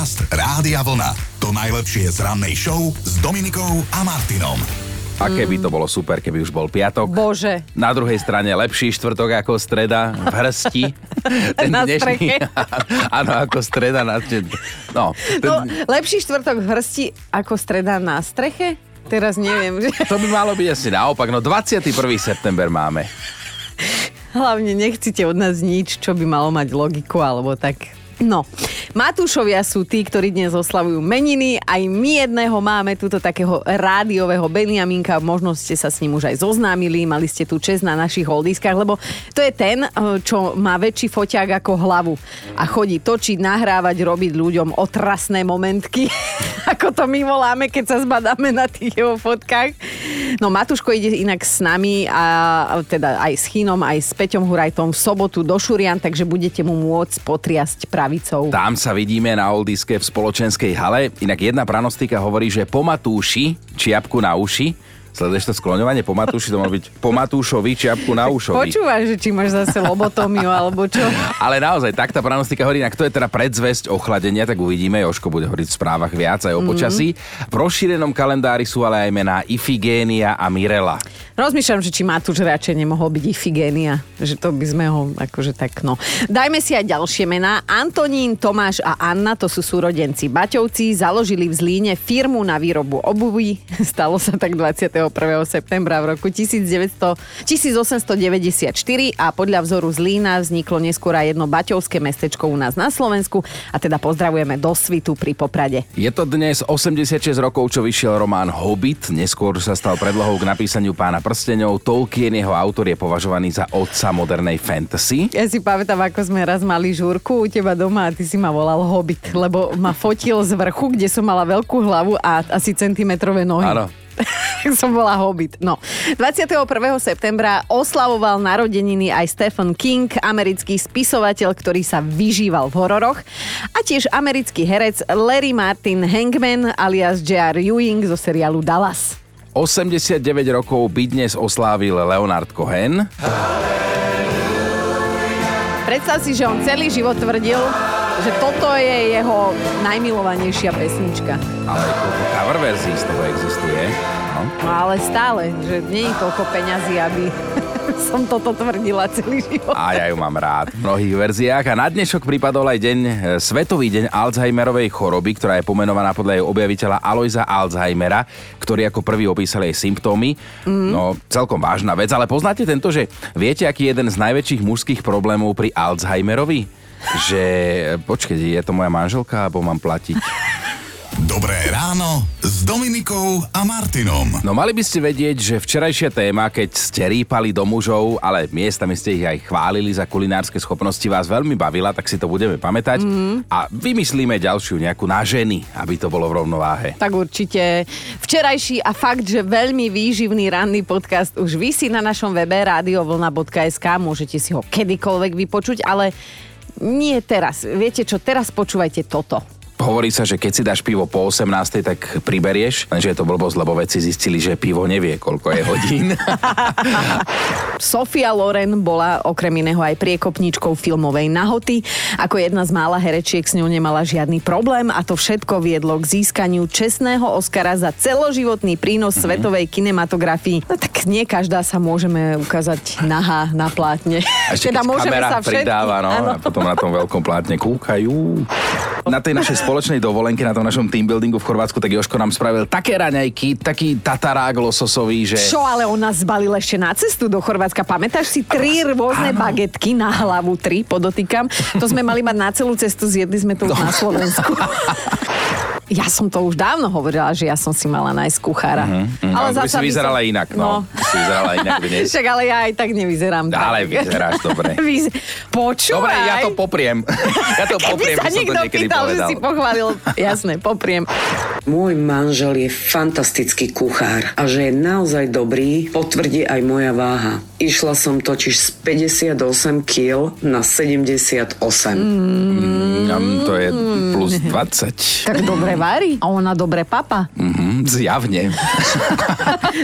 Podcast Rádia Vlna. To najlepšie z rannej show s Dominikou a Martinom. A keby to bolo super, keby už bol piatok. Bože. Na druhej strane lepší štvrtok ako streda v hrsti. Na streche. Áno, ako streda na... No, ten, No, lepší štvrtok v hrsti ako streda na streche? Teraz neviem. Že... to by malo byť asi naopak. No 21. september máme. Hlavne nechcite od nás nič, čo by malo mať logiku alebo tak. No, Matúšovia sú tí, ktorí dnes oslavujú meniny. Aj my jedného máme túto takého rádiového Benjaminka. Možno ste sa s ním už aj zoznámili, mali ste tu čest na našich holdiskách, lebo to je ten, eh, čo má väčší foťák ako hlavu. A chodí točiť, nahrávať, robiť ľuďom otrasné momentky, ako to my voláme, keď sa zbadáme na tých jeho fotkách. No Matúško ide inak s nami a teda aj s Chinom, aj s Peťom Hurajtom v sobotu do Šurian, takže budete mu môcť potriasť pravicou. Tam sa vidíme na Oldiske v spoločenskej hale. Inak jedna pranostika hovorí, že po Matúši čiapku na uši. Sleduješ to skloňovanie po Matúši? To má byť po Matúšovi čiapku na ušovi. Počúvaš, že či máš zase lobotómiu alebo čo? Ale naozaj, tak tá pranostika hovorí, ak to je teda predzvesť ochladenia, tak uvidíme, Joško bude hovoriť v správach viac aj o počasí. V rozšírenom kalendári sú ale aj mená Ifigénia a Mirela. Rozmýšľam, že či Matúš radšej nemohol byť Ifigénia. Že to by sme ho akože tak no. Dajme si aj ďalšie mená. Antonín, Tomáš a Anna, to sú súrodenci Baťovci, založili v Zlíne firmu na výrobu obuvy. Stalo sa tak 21. septembra v roku 1900, 1894 a podľa vzoru Zlína vzniklo neskôr aj jedno Baťovské mestečko u nás na Slovensku a teda pozdravujeme do Svitu pri Poprade. Je to dnes 86 rokov, čo vyšiel román Hobbit. Neskôr sa stal predlohou k napísaniu Pána prstenov. Tolkien, jeho autor, je považovaný za otca modernej fantasy. Ja si pamätám, ako sme raz mali žúrku u teba doma a ty si ma volal Hobbit, lebo ma fotil z vrchu, kde som mala veľkú hlavu a asi centimetrové nohy. Áno. som bola Hobbit. No. 21. septembra oslavoval narodeniny aj Stephen King, americký spisovateľ, ktorý sa vyžíval v hororoch a tiež americký herec Larry Martin Hangman alias J.R. Ewing zo seriálu Dallas. 89 rokov by dnes oslávil Leonard Cohen. Predstav si, že on celý život tvrdil, že toto je jeho najmilovanejšia pesnička. Ale koľko cover verzií z toho existuje. No. No ale stále, že nie je toľko peňazí, aby som toto tvrdila celý život. A ja ju mám rád v mnohých verziách. A na dnešok pripadol aj deň, e, Svetový deň Alzheimerovej choroby, ktorá je pomenovaná podľa jej objaviteľa Alojza Alzheimera, ktorý ako prvý opísal jej symptómy. Mm. No, celkom vážna vec. Ale poznáte tento, že viete, aký je jeden z najväčších mužských problémov pri Alzheimerovi? Že, počkej, je to moja manželka, alebo mám platiť? Dobré ráno s Dominikou a Martinom. No mali by ste vedieť, že včerajšia téma, keď ste rýpali do mužov, ale miestami ste ich aj chválili za kulinárske schopnosti, vás veľmi bavila, tak si to budeme pamätať. Mm. A vymyslíme ďalšiu nejakú na ženy, aby to bolo v rovnováhe. Tak určite. Včerajší a fakt, že veľmi výživný ranný podcast už vysí na našom webe radiovlna.sk. Môžete si ho kedykoľvek vypočuť, ale nie teraz. Viete čo, teraz počúvajte toto. Hovorí sa, že keď si dáš pivo po 18, tak priberieš, lenže je to blbosť, lebo vedci zistili, že pivo nevie, koľko je hodín. Sofia Loren bola okrem iného aj priekopničkou filmovej nahoty. Ako jedna z mála herečiek s ňou nemala žiadny problém a to všetko viedlo k získaniu čestného Oscara za celoživotný prínos mm-hmm. svetovej kinematografii. No tak nie každá sa môžeme ukázať nahá na plátne. A ešte teda môžeme sa všetky... pridáva, no, a potom na tom veľkom plátne kúkajú. Na tej našej spoločnej dovolenke, na tom našom team buildingu v Chorvátsku, tak Joško nám spravil také raňajky, taký tatarák lososový, že... Čo, ale on nás zbalil ešte na cestu do Chorvátska. Pamätáš si tri rôzne Áno. bagetky na hlavu, tri podotýkam. To sme mali mať na celú cestu, zjedli sme to no. na Slovensku. Ja som to už dávno hovorila, že ja som si mala nájsť kuchára. Mm-hmm. Ale no, zasa si vyzerala som... inak, no. no. Si vyzerala inak dnes. Však ale ja aj tak nevyzerám. Ale tak. vyzeráš dobre. Vyz... Počúvaj. Dobre, ja to popriem. Ja to popriem, že som to niekedy pýtal, povedal. že si pochválil. Jasné, popriem. môj manžel je fantastický kuchár a že je naozaj dobrý, potvrdí aj moja váha. Išla som totiž z 58 kg na 78. Mm. To je plus 20. Tak dobre varí. A ona dobre papa. Mhm, zjavne.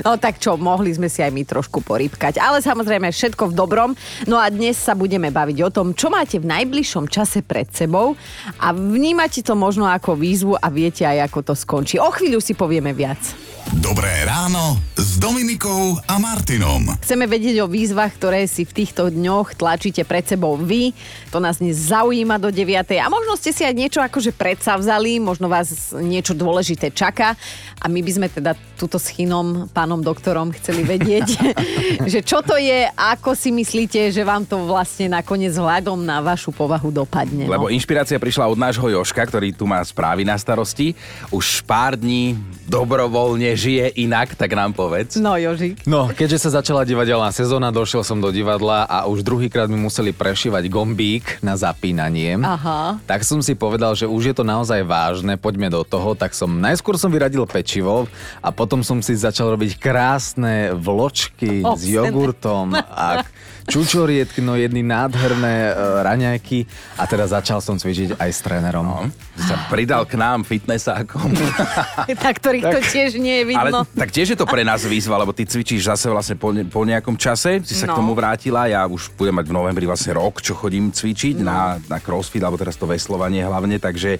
No tak čo, mohli sme si aj my trošku porybkať. Ale samozrejme všetko v dobrom. No a dnes sa budeme baviť o tom, čo máte v najbližšom čase pred sebou a vnímate to možno ako výzvu a viete aj, ako to skončí. O chvíľu si povieme viac. Dobré ráno s Dominikou a Martinom. Chceme vedieť o výzvach, ktoré si v týchto dňoch tlačíte pred sebou vy. To nás dnes zaujíma do 9. A možno ste si aj niečo akože predsavzali, možno vás niečo dôležité čaká. A my by sme teda túto s Chinom, pánom doktorom, chceli vedieť, že čo to je, ako si myslíte, že vám to vlastne nakoniec hľadom na vašu povahu dopadne. Lebo no. inšpirácia prišla od nášho Joška, ktorý tu má správy na starosti. Už pár dní dobrovoľne žije inak, tak nám povedz. No, Jožik. No, keďže sa začala divadelná sezóna, došiel som do divadla a už druhýkrát mi museli prešívať gombík na zapínanie. Aha. Tak som si povedal, že už je to naozaj vážne, poďme do toho. Tak som najskôr som vyradil pečivo a potom som si začal robiť krásne vločky s Ovsené. jogurtom a čučorietky, no jedny nádherné uh, raňajky a teda začal som cvičiť aj s trénerom. No. Sa pridal k nám fitnessákom. tak ktorých to tiež nie je vidno. Ale tak tiež je to pre nás výzva, lebo ty cvičíš zase vlastne po, ne, po nejakom čase, si sa No. k tomu vrátila, ja už budem mať v novembri vlastne rok, čo chodím cvičiť No. na, na crossfit, alebo teraz to veslovanie hlavne, takže,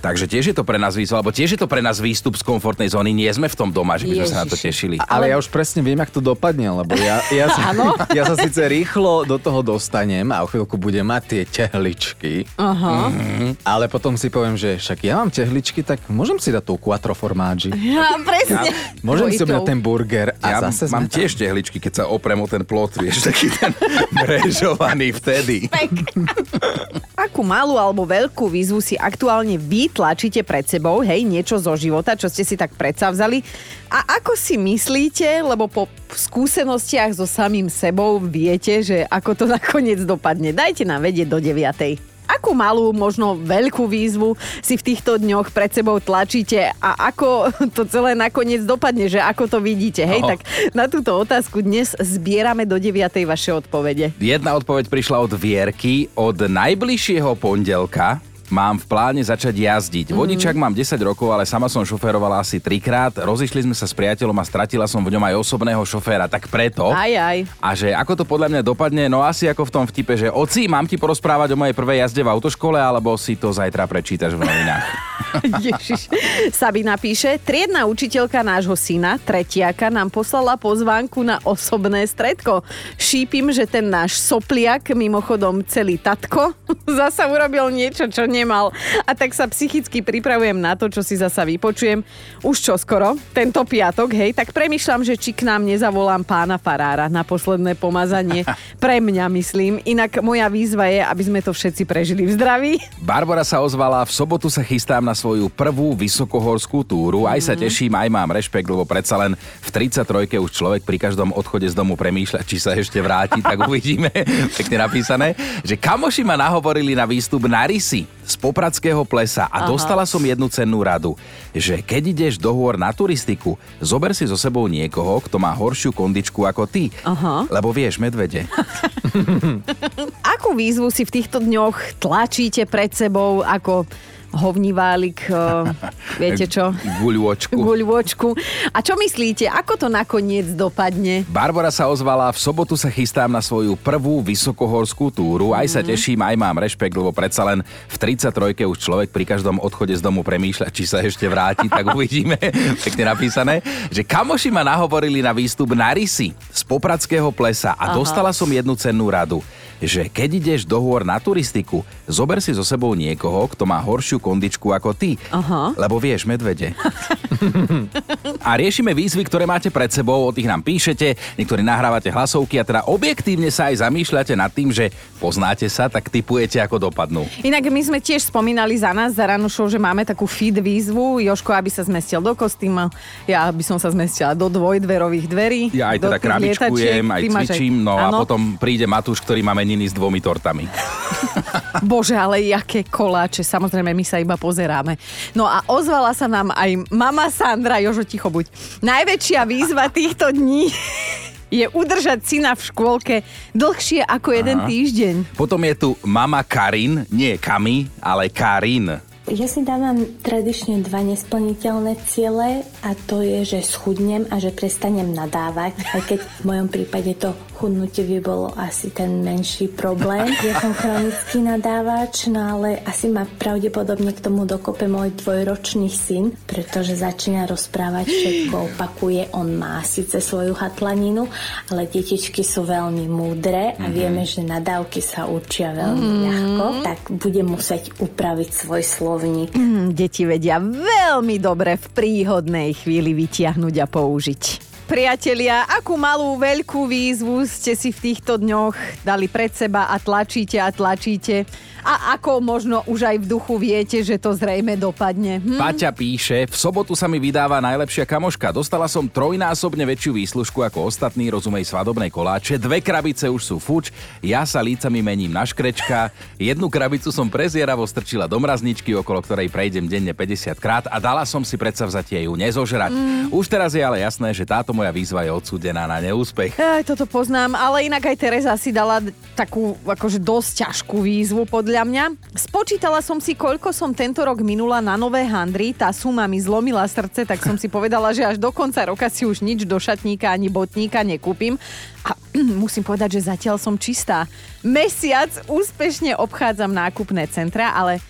takže tiež je to pre nás výzva, alebo tiež je to pre nás výstup z komfortnej zóny, nie sme v tom doma, že by sme sa na to tešili. Ale ja už presne viem, jak to dopadne, lebo ja, ja, sa, ja sa síce rýchlo do toho dostanem a o chvíľku budem mať tie tehličky, Aha. ale potom si poviem, že však ja mám tehličky, tak môžem si dať tú quattro formággi. Ja, presne. Môžem si objednať ten burger a ja zase mám tiež tehličky, keď sa oprem o ten plot, vieš, taký ten mrežovaný vtedy. Akú malú alebo veľkú výzvu si aktuálne vy tlačíte pred sebou, hej, niečo zo života, čo ste si tak predsavzali. A ako si myslíte, lebo po skúsenostiach so samým sebou viete, že ako to nakoniec dopadne. Dajte nám vedieť do 9. Akú malú, možno veľkú výzvu si v týchto dňoch pred sebou tlačíte a ako to celé nakoniec dopadne, že ako to vidíte, hej? No. Tak na túto otázku dnes zbierame do 9. vaše odpovede. Jedna odpoveď prišla od Vierky. Od najbližšieho pondelka mám v pláne začať jazdiť. Vodičak mám 10 rokov, ale sama som šoferovala asi trikrát. Rozišli sme sa s priateľom a stratila som v ňom aj osobného šoféra, tak preto... Aj, aj. A že ako to podľa mňa dopadne, no asi ako v tom vtipe, že oci, mám ti porozprávať o mojej prvej jazde v autoškole, alebo si to zajtra prečítaš v novinách. Ježiš. Sabina píše, triedna učiteľka nášho syna, tretiaka, nám poslala pozvánku na osobné stredko. Šípim, že ten náš sopliak, mimochodom celý tatko, zasa urobil niečo, čo nemal. A tak sa psychicky pripravujem na to, čo si zasa vypočujem. Už čo skoro, tento piatok, hej, tak premyšľam, že či k nám nezavolám pána Farára na posledné pomazanie. Pre mňa, myslím. Inak moja výzva je, aby sme to všetci prežili v zdraví. Barbara sa ozvala, v sobotu sa chystám na svoju prvú vysokohorskú túru. Aj sa teším, aj mám rešpekt, lebo predsa len v 33 už človek pri každom odchode z domu premýšľa, či sa ešte vráti, tak uvidíme. Pekne napísané, že kamoši ma nahovorili na výstup na rysy z Popradského plesa a Aha. dostala som jednu cennú radu, že keď ideš do hôr na turistiku, zober si so sebou niekoho, kto má horšiu kondičku ako ty. Aha. Lebo vieš, medvede. Akú výzvu si v týchto dňoch tlačíte pred sebou ako hovniválik, uh, viete čo? Guľôčku. Guľvočku. A čo myslíte, ako to nakoniec dopadne? Barbara sa ozvala, v sobotu sa chystám na svoju prvú vysokohorskú túru. Aj sa teším, aj mám rešpekt, lebo predsa len v 33 už človek pri každom odchode z domu premýšľa, či sa ešte vráti, tak uvidíme. Pekne napísané, že kamoši ma nahovorili na výstup na rysy z Popradského plesa a Aha. dostala som jednu cennú radu, že keď ideš do hôr na turistiku, zober si so sebou niekoho, kto má horšiu kondičku ako ty. Aha. Lebo vieš, medvede. A riešime výzvy, ktoré máte pred sebou, o tých nám píšete, niektorí nahrávate hlasovky a teda objektívne sa aj zamýšľate nad tým, že poznáte sa, tak typujete, ako dopadnú. Inak my sme tiež spomínali za nás, za Ranu Show, že máme takú feed výzvu. Joško, aby sa zmestil do kostýma, ja by som sa zmestila do dvojdverových dverí. Ja aj teda krabičkujem, aj cvičím, no Áno. a potom príde Matúš, ktorý má meniny s dvomi tortami. Bože, ale jaké koláče, samozrejme my sa iba pozeráme. No a ozvala sa nám aj mama Sandra, Jožo, ticho buď. Najväčšia výzva týchto dní je udržať syna v škôlke dlhšie ako jeden Aha. týždeň. Potom je tu mama Karin, nie Kami, ale Karin. Ja si dávam tradične dva nesplniteľné ciele a to je, že schudnem a že prestanem nadávať. Aj keď v mojom prípade to chudnutie by bolo asi ten menší problém. Ja som chronický nadávač, no ale asi ma pravdepodobne k tomu dokope môj dvojročný syn, pretože začína rozprávať všetko, opakuje. On má síce svoju hatlaninu, ale detičky sú veľmi múdre a vieme, že nadávky sa učia veľmi ľahko, tak budem musieť upraviť svoj slovník. Hm, deti vedia veľmi dobre v príhodnej chvíli vytiahnuť a použiť. Priatelia, akú malú veľkú výzvu ste si v týchto dňoch dali pred seba a tlačíte a tlačíte? A ako možno už aj v duchu viete, že to zrejme dopadne? Hm? Paťa píše, v sobotu sa mi vydáva najlepšia kamoška. Dostala som trojnásobne väčšiu výslužku ako ostatní, rozumej svadobnej koláče. Dve krabice už sú fuč, ja sa lícami mením na škrečka. Jednu krabicu som prezieravo strčila do mrazničky, okolo ktorej prejdem denne 50 krát a dala som si predsa vzatie ju nezožrať. Mm. Už teraz je ale jasné, že táto moja výzva je odsúdená na neúspech. Aj, toto poznám, ale inak aj Teresa si dala takú akože dosť ťažkú výzvu podľa mňa. Spočítala som si, koľko som tento rok minula na nové handry, tá suma mi zlomila srdce, tak som si povedala, že až do konca roka si už nič do šatníka ani botníka nekúpim. A musím povedať, že zatiaľ som čistá. Mesiac úspešne obchádzam nákupné centra, ale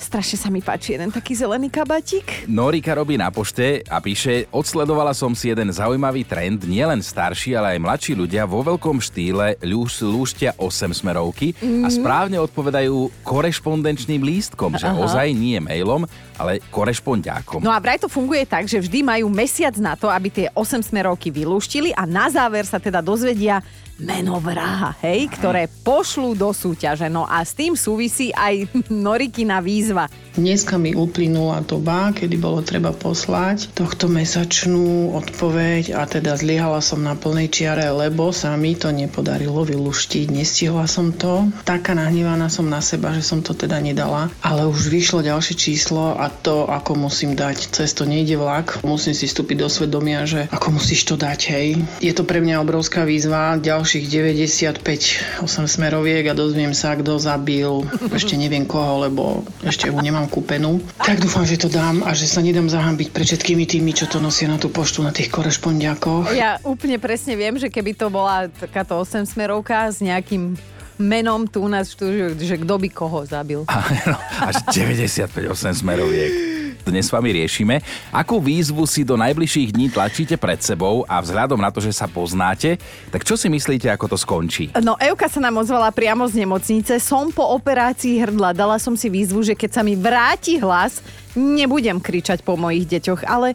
strašne sa mi páči jeden taký zelený kabatík. Norika robí na pošte a píše, odsledovala som si jeden zaujímavý trend, nielen starší, ale aj mladší ľudia vo veľkom štýle ľúš, lúštia 8 smerovky mm. a správne odpovedajú korešpondenčným lístkom, že Aha. ozaj nie mailom, ale korešpondiákom. No a vraj to funguje tak, že vždy majú mesiac na to, aby tie 8 smerovky vylúštili a na záver sa teda dozvedia meno vraha, hej, ktoré pošlú do súťaže. No a s tým súvisí aj Norikina výzva. Dneska mi uplynula doba, kedy bolo treba poslať tohto mesačnú odpoveď a teda zlyhala som na plnej čiare, lebo sa mi to nepodarilo vyluštiť. Nestihla som to. Taká nahnevaná som na seba, že som to teda nedala. Ale už vyšlo ďalšie číslo a to, ako musím dať. Cez to nejde vlak. Musím si vstúpiť do svedomia, že ako musíš to dať, hej. Je to pre mňa obrovská výzva. Ďalších 95 8 smeroviek a dozviem sa, kto zabil. Ešte neviem koho, lebo ešte ju nemám kúpenú. Tak dúfam, že to dám a že sa nedám zahambiť pre všetkými tými, čo to nosia na tú poštu, na tých korešpondiakoch. Ja úplne presne viem, že keby to bola takáto 8 smerovka s nejakým menom tu u nás v štúdiu, že kto by koho zabil. Áno, až 95 8 smeroviek. Dnes s vami riešime, akú výzvu si do najbližších dní tlačíte pred sebou a vzhľadom na to, že sa poznáte, tak čo si myslíte, ako to skončí? No, Euka sa nám ozvala priamo z nemocnice. Som po operácii hrdla. Dala som si výzvu, že keď sa mi vráti hlas, nebudem kričať po mojich deťoch, ale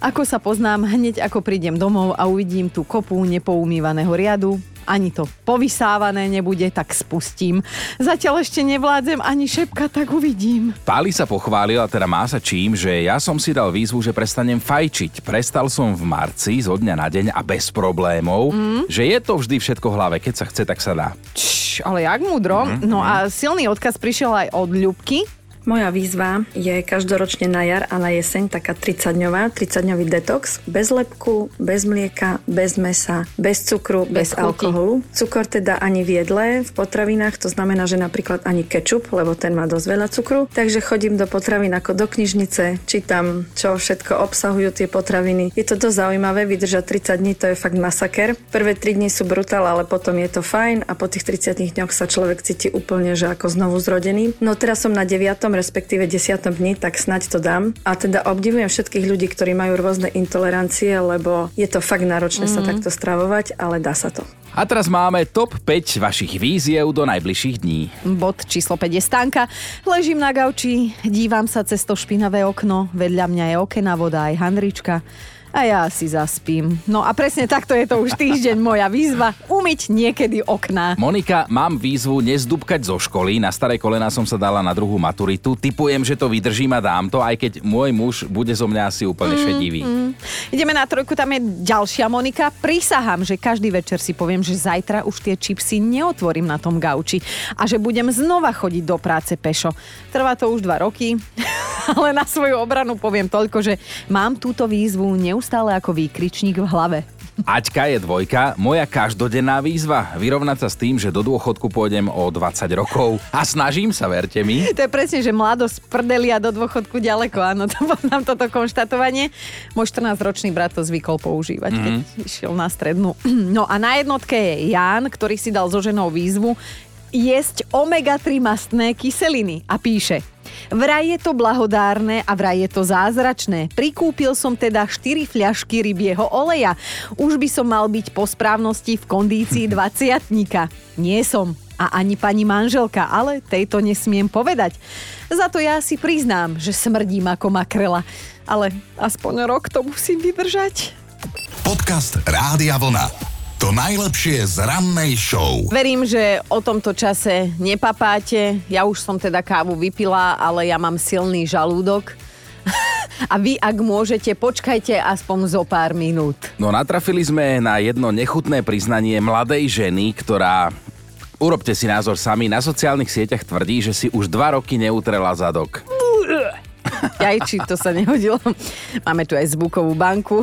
ako sa poznám, hneď ako prídem domov a uvidím tú kopu nepoumývaného riadu, ani to povysávané nebude, tak spustím. Zatiaľ ešte nevládzem ani šepka, tak uvidím. Páli sa pochválil, a teda má sa čím, že ja som si dal výzvu, že prestanem fajčiť. Prestal som v marci zo dňa na deň a bez problémov, mm. že je to vždy všetko v hlave, keď sa chce, tak sa dá. Čš, ale jak múdro. Mm-hmm. No a silný odkaz prišiel aj od Ľubky. Moja výzva je každoročne na jar a na jeseň taká 30-dňová, 30-dňový detox. Bez lepku, bez mlieka, bez mesa, bez cukru, Bez bez, chuti. alkoholu. Cukor teda ani v jedle, v potravinách, to znamená, že napríklad ani kečup, lebo ten má dosť veľa cukru. Takže chodím do potravín ako do knižnice, čítam, čo všetko obsahujú tie potraviny. Je to dosť zaujímavé, vydržať 30 dní, to je fakt masaker. Prvé 3 dní sú brutál, ale potom je to fajn a po tých 30 dňoch sa človek cíti úplne, že ako znovu zrodený. No teraz som na 9 respektíve 10 dní, tak snaď to dám. A teda obdivujem všetkých ľudí, ktorí majú rôzne intolerancie, lebo je to fakt náročné mm. sa takto stravovať, ale dá sa to. A teraz máme top 5 vašich víziev do najbližších dní. Bod číslo 5 je stánka. Ležím na gauči, dívam sa cez to špinavé okno, vedľa mňa je okená voda aj handrička. A ja si zaspím. No a presne takto je to už týždeň moja výzva. Umyť niekedy okná. Monika, mám výzvu nezdúbkať zo školy. Na staré kolena som sa dala na druhú maturitu. Typujem, že to vydržím a dám to, aj keď môj muž bude zo mňa asi úplne šedivý. Mm. Ideme na trojku, tam je ďalšia Monika. Prisahám, že každý večer si poviem, že zajtra už tie čipsy neotvorím na tom gauči a že budem znova chodiť do práce pešo. Trvá to už dva roky, ale na svoju obranu poviem toľko, že mám túto výzvu neustále ako výkričník v hlave. Aťka je dvojka, moja každodenná výzva. Vyrovnať sa s tým, že do dôchodku pôjdem o 20 rokov. A snažím sa, verte mi. To je presne, že mladosť prdeli a do dôchodku ďaleko. Áno, to nám toto konštatovanie. Môj 14-ročný brat to zvykol používať, mm-hmm. keď išiel na strednú. No a na jednotke je Jan, ktorý si dal so ženou výzvu jesť omega-3 mastné kyseliny a píše Vraj je to blahodárne a vraj je to zázračné. Prikúpil som teda 4 fľašky rybieho oleja. Už by som mal byť po správnosti v kondícii 20 Nie som. A ani pani manželka, ale tejto nesmiem povedať. Za to ja si priznám, že smrdím ako makrela. Ale aspoň rok to musím vydržať. Podcast Rádia Vlna. To najlepšie z rannej show. Verím, že o tomto čase nepapáte. Ja už som teda kávu vypila, ale ja mám silný žalúdok. A vy, ak môžete, počkajte aspoň zo pár minút. No natrafili sme na jedno nechutné priznanie mladej ženy, ktorá Urobte si názor sami. Na sociálnych sieťach tvrdí, že si už dva roky neutrela zadok. Či to sa nehodilo. Máme tu aj zvukovú banku.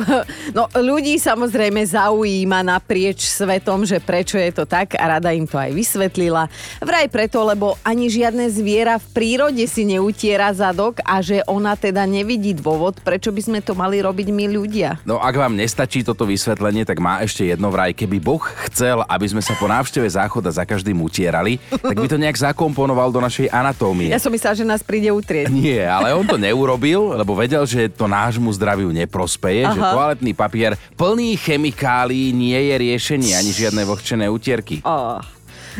No ľudí samozrejme zaujíma naprieč svetom, že prečo je to tak a rada im to aj vysvetlila. Vraj preto, lebo ani žiadne zviera v prírode si neutiera zadok a že ona teda nevidí dôvod, prečo by sme to mali robiť my ľudia. No ak vám nestačí toto vysvetlenie, tak má ešte jedno vraj. Keby Boh chcel, aby sme sa po návšteve záchoda za každým utierali, tak by to nejak zakomponoval do našej anatómie. Ja som myslela, že nás príde utrieť. Nie, ale on to neurobil, lebo vedel, že to nášmu zdraviu neprospeje, Aha. že toaletný papier plný chemikálií nie je riešenie ani žiadne vlhčené utierky. Oh.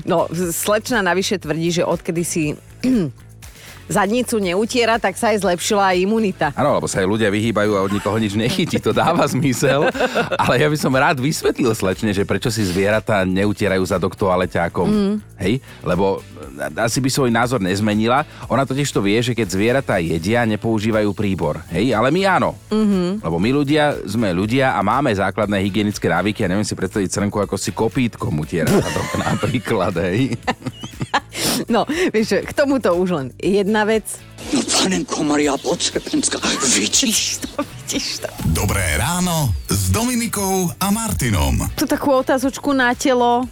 No, slečna navyše tvrdí, že odkedy si zadnicu neutiera, tak sa aj zlepšila aj imunita. Áno, lebo sa aj ľudia vyhýbajú a od nikoho nič nechytí, to dáva zmysel. Ale ja by som rád vysvetlil slečne, že prečo si zvieratá neutierajú zadok toaleťákom. Mm. Hej? Lebo asi by svoj názor nezmenila. Ona totiž to vie, že keď zvieratá jedia, nepoužívajú príbor. Hej? Ale my áno. Mm-hmm. Lebo my ľudia sme ľudia a máme základné hygienické návyky. Ja neviem si predstaviť crnku, ako si kopítkom utiera zadok napríklad. Hej? No, vieš, k tomuto už len jedna vec. No, panenko Maria Podsepenská, vidíš to, vidíš to. Dobré ráno s Dominikou a Martinom. Tu takú otázočku na telo.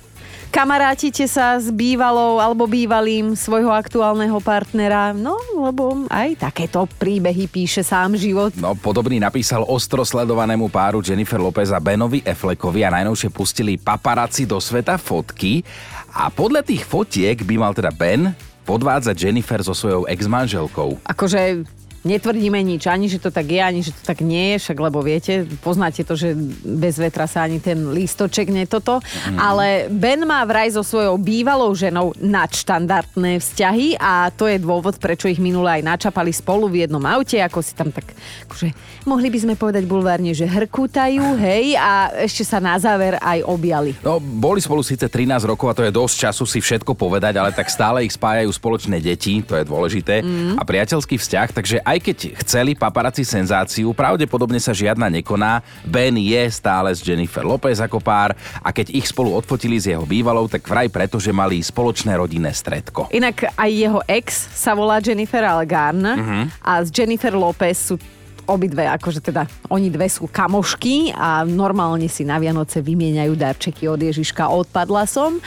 Kamarátite sa s bývalou alebo bývalým svojho aktuálneho partnera? No, lebo aj takéto príbehy píše sám život. No, podobný napísal ostro sledovanému páru Jennifer Lopez a Benovi Affleckovi a najnovšie pustili paparazzi do sveta fotky a podľa tých fotiek by mal teda Ben podvádzať Jennifer so svojou ex-manželkou. Akože netvrdíme nič, ani že to tak je, ani že to tak nie je, však lebo viete, poznáte to, že bez vetra sa ani ten lístoček netoto, mm. ale Ben má vraj so svojou bývalou ženou nadštandardné vzťahy a to je dôvod, prečo ich minule aj načapali spolu v jednom aute, ako si tam tak, akože, mohli by sme povedať bulvárne, že hrkútajú, hej, a ešte sa na záver aj objali. No, boli spolu síce 13 rokov a to je dosť času si všetko povedať, ale tak stále ich spájajú spoločné deti, to je dôležité, mm. a priateľský vzťah, takže aj keď chceli paparazzi senzáciu, pravdepodobne sa žiadna nekoná. Ben je stále s Jennifer Lopez ako pár a keď ich spolu odfotili s jeho bývalou, tak vraj preto, že mali spoločné rodinné stredko. Inak aj jeho ex sa volá Jennifer Algarn uh-huh. a s Jennifer Lopez sú obidve, akože teda oni dve sú kamošky a normálne si na Vianoce vymieňajú darčeky od Ježiška. Odpadla som.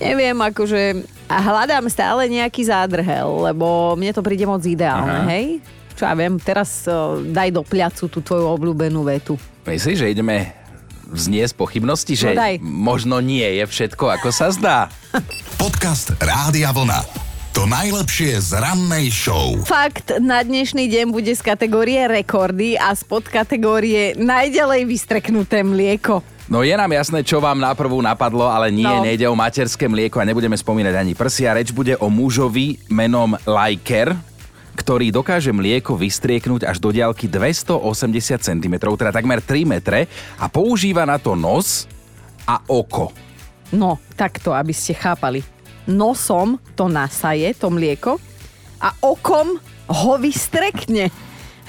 Neviem, akože a hľadám stále nejaký zádrhel, lebo mne to príde moc ideálne, Aha. hej? Čo ja viem, teraz uh, daj do pliacu tú tvoju obľúbenú vetu. Myslíš, že ideme vzniesť pochybnosti, že no možno nie je všetko, ako sa zdá? Podcast Rádia Vlna. To najlepšie z rannej show. Fakt, na dnešný deň bude z kategórie rekordy a z podkategórie najďalej vystreknuté mlieko. No je nám jasné, čo vám naprvú napadlo, ale nie, no. nejde o materské mlieko a nebudeme spomínať ani prsia. Reč bude o mužovi menom Lajker, ktorý dokáže mlieko vystrieknúť až do diaľky 280 cm, teda takmer 3 metre a používa na to nos a oko. No, takto, aby ste chápali. Nosom to nasaje, to mlieko, a okom ho vystrekne.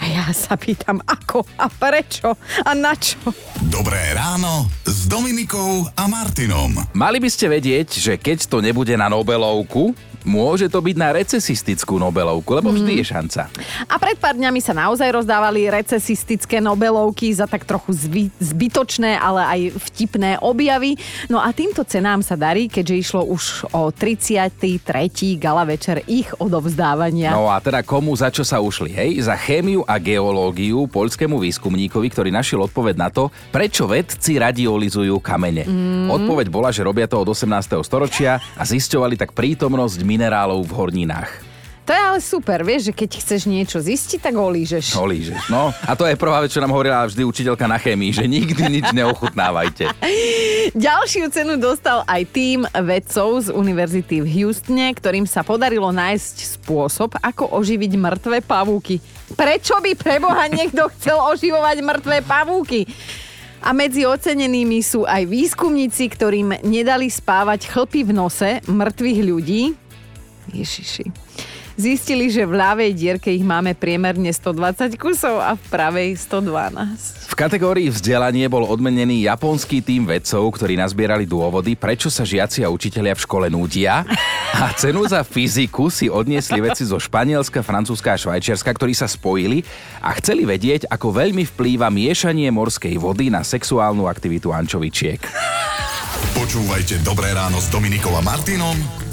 A ja sa pýtam, ako a prečo a na čo? Dobré ráno s Dominikou a Martinom. Mali by ste vedieť, že keď to nebude na Nobelovku, môže to byť na recesistickú Nobelovku, lebo vždy je šanca. A pred pár dňami sa naozaj rozdávali recesistické Nobelovky za tak trochu zby, zbytočné, ale aj vtipné objavy. No a týmto cenám sa darí, keďže išlo už o 33. gala večer ich odovzdávania. No a teda komu za čo sa ušli, hej? Za chémiu a geológiu poľskému výskumníkovi, ktorý našiel odpoveď na to, prečo vedci radiolizujú kamene. Mm. Odpoveď bola, že robia to od 18. storočia a zisťovali tak prítomnosť minerálov v horninách. To je ale super, vieš, že keď chceš niečo zistiť, tak ho lížeš. Olížeš, no. A to je prvá vec, čo nám hovorila vždy učiteľka na chémii, že nikdy nič neochutnávajte. Ďalšiu cenu dostal aj tým vedcov z Univerzity v Houstone, ktorým sa podarilo nájsť spôsob, ako oživiť mŕtve pavúky. Prečo by preboha niekto chcel oživovať mŕtve pavúky? A medzi ocenenými sú aj výskumníci, ktorým nedali spávať chlpy v nose mŕtvych ľudí. Ježiši. Zistili, že v ľavej dierke ich máme priemerne 120 kusov a v pravej 112. V kategórii vzdelanie bol odmenený japonský tým vedcov, ktorí nazbierali dôvody, prečo sa žiaci a učitelia v škole núdia. A cenu za fyziku si odniesli vedci zo Španielska, Francúzska a Švajčiarska, ktorí sa spojili a chceli vedieť, ako veľmi vplýva miešanie morskej vody na sexuálnu aktivitu ančovičiek. Počúvajte Dobré ráno s Dominikou a Martinom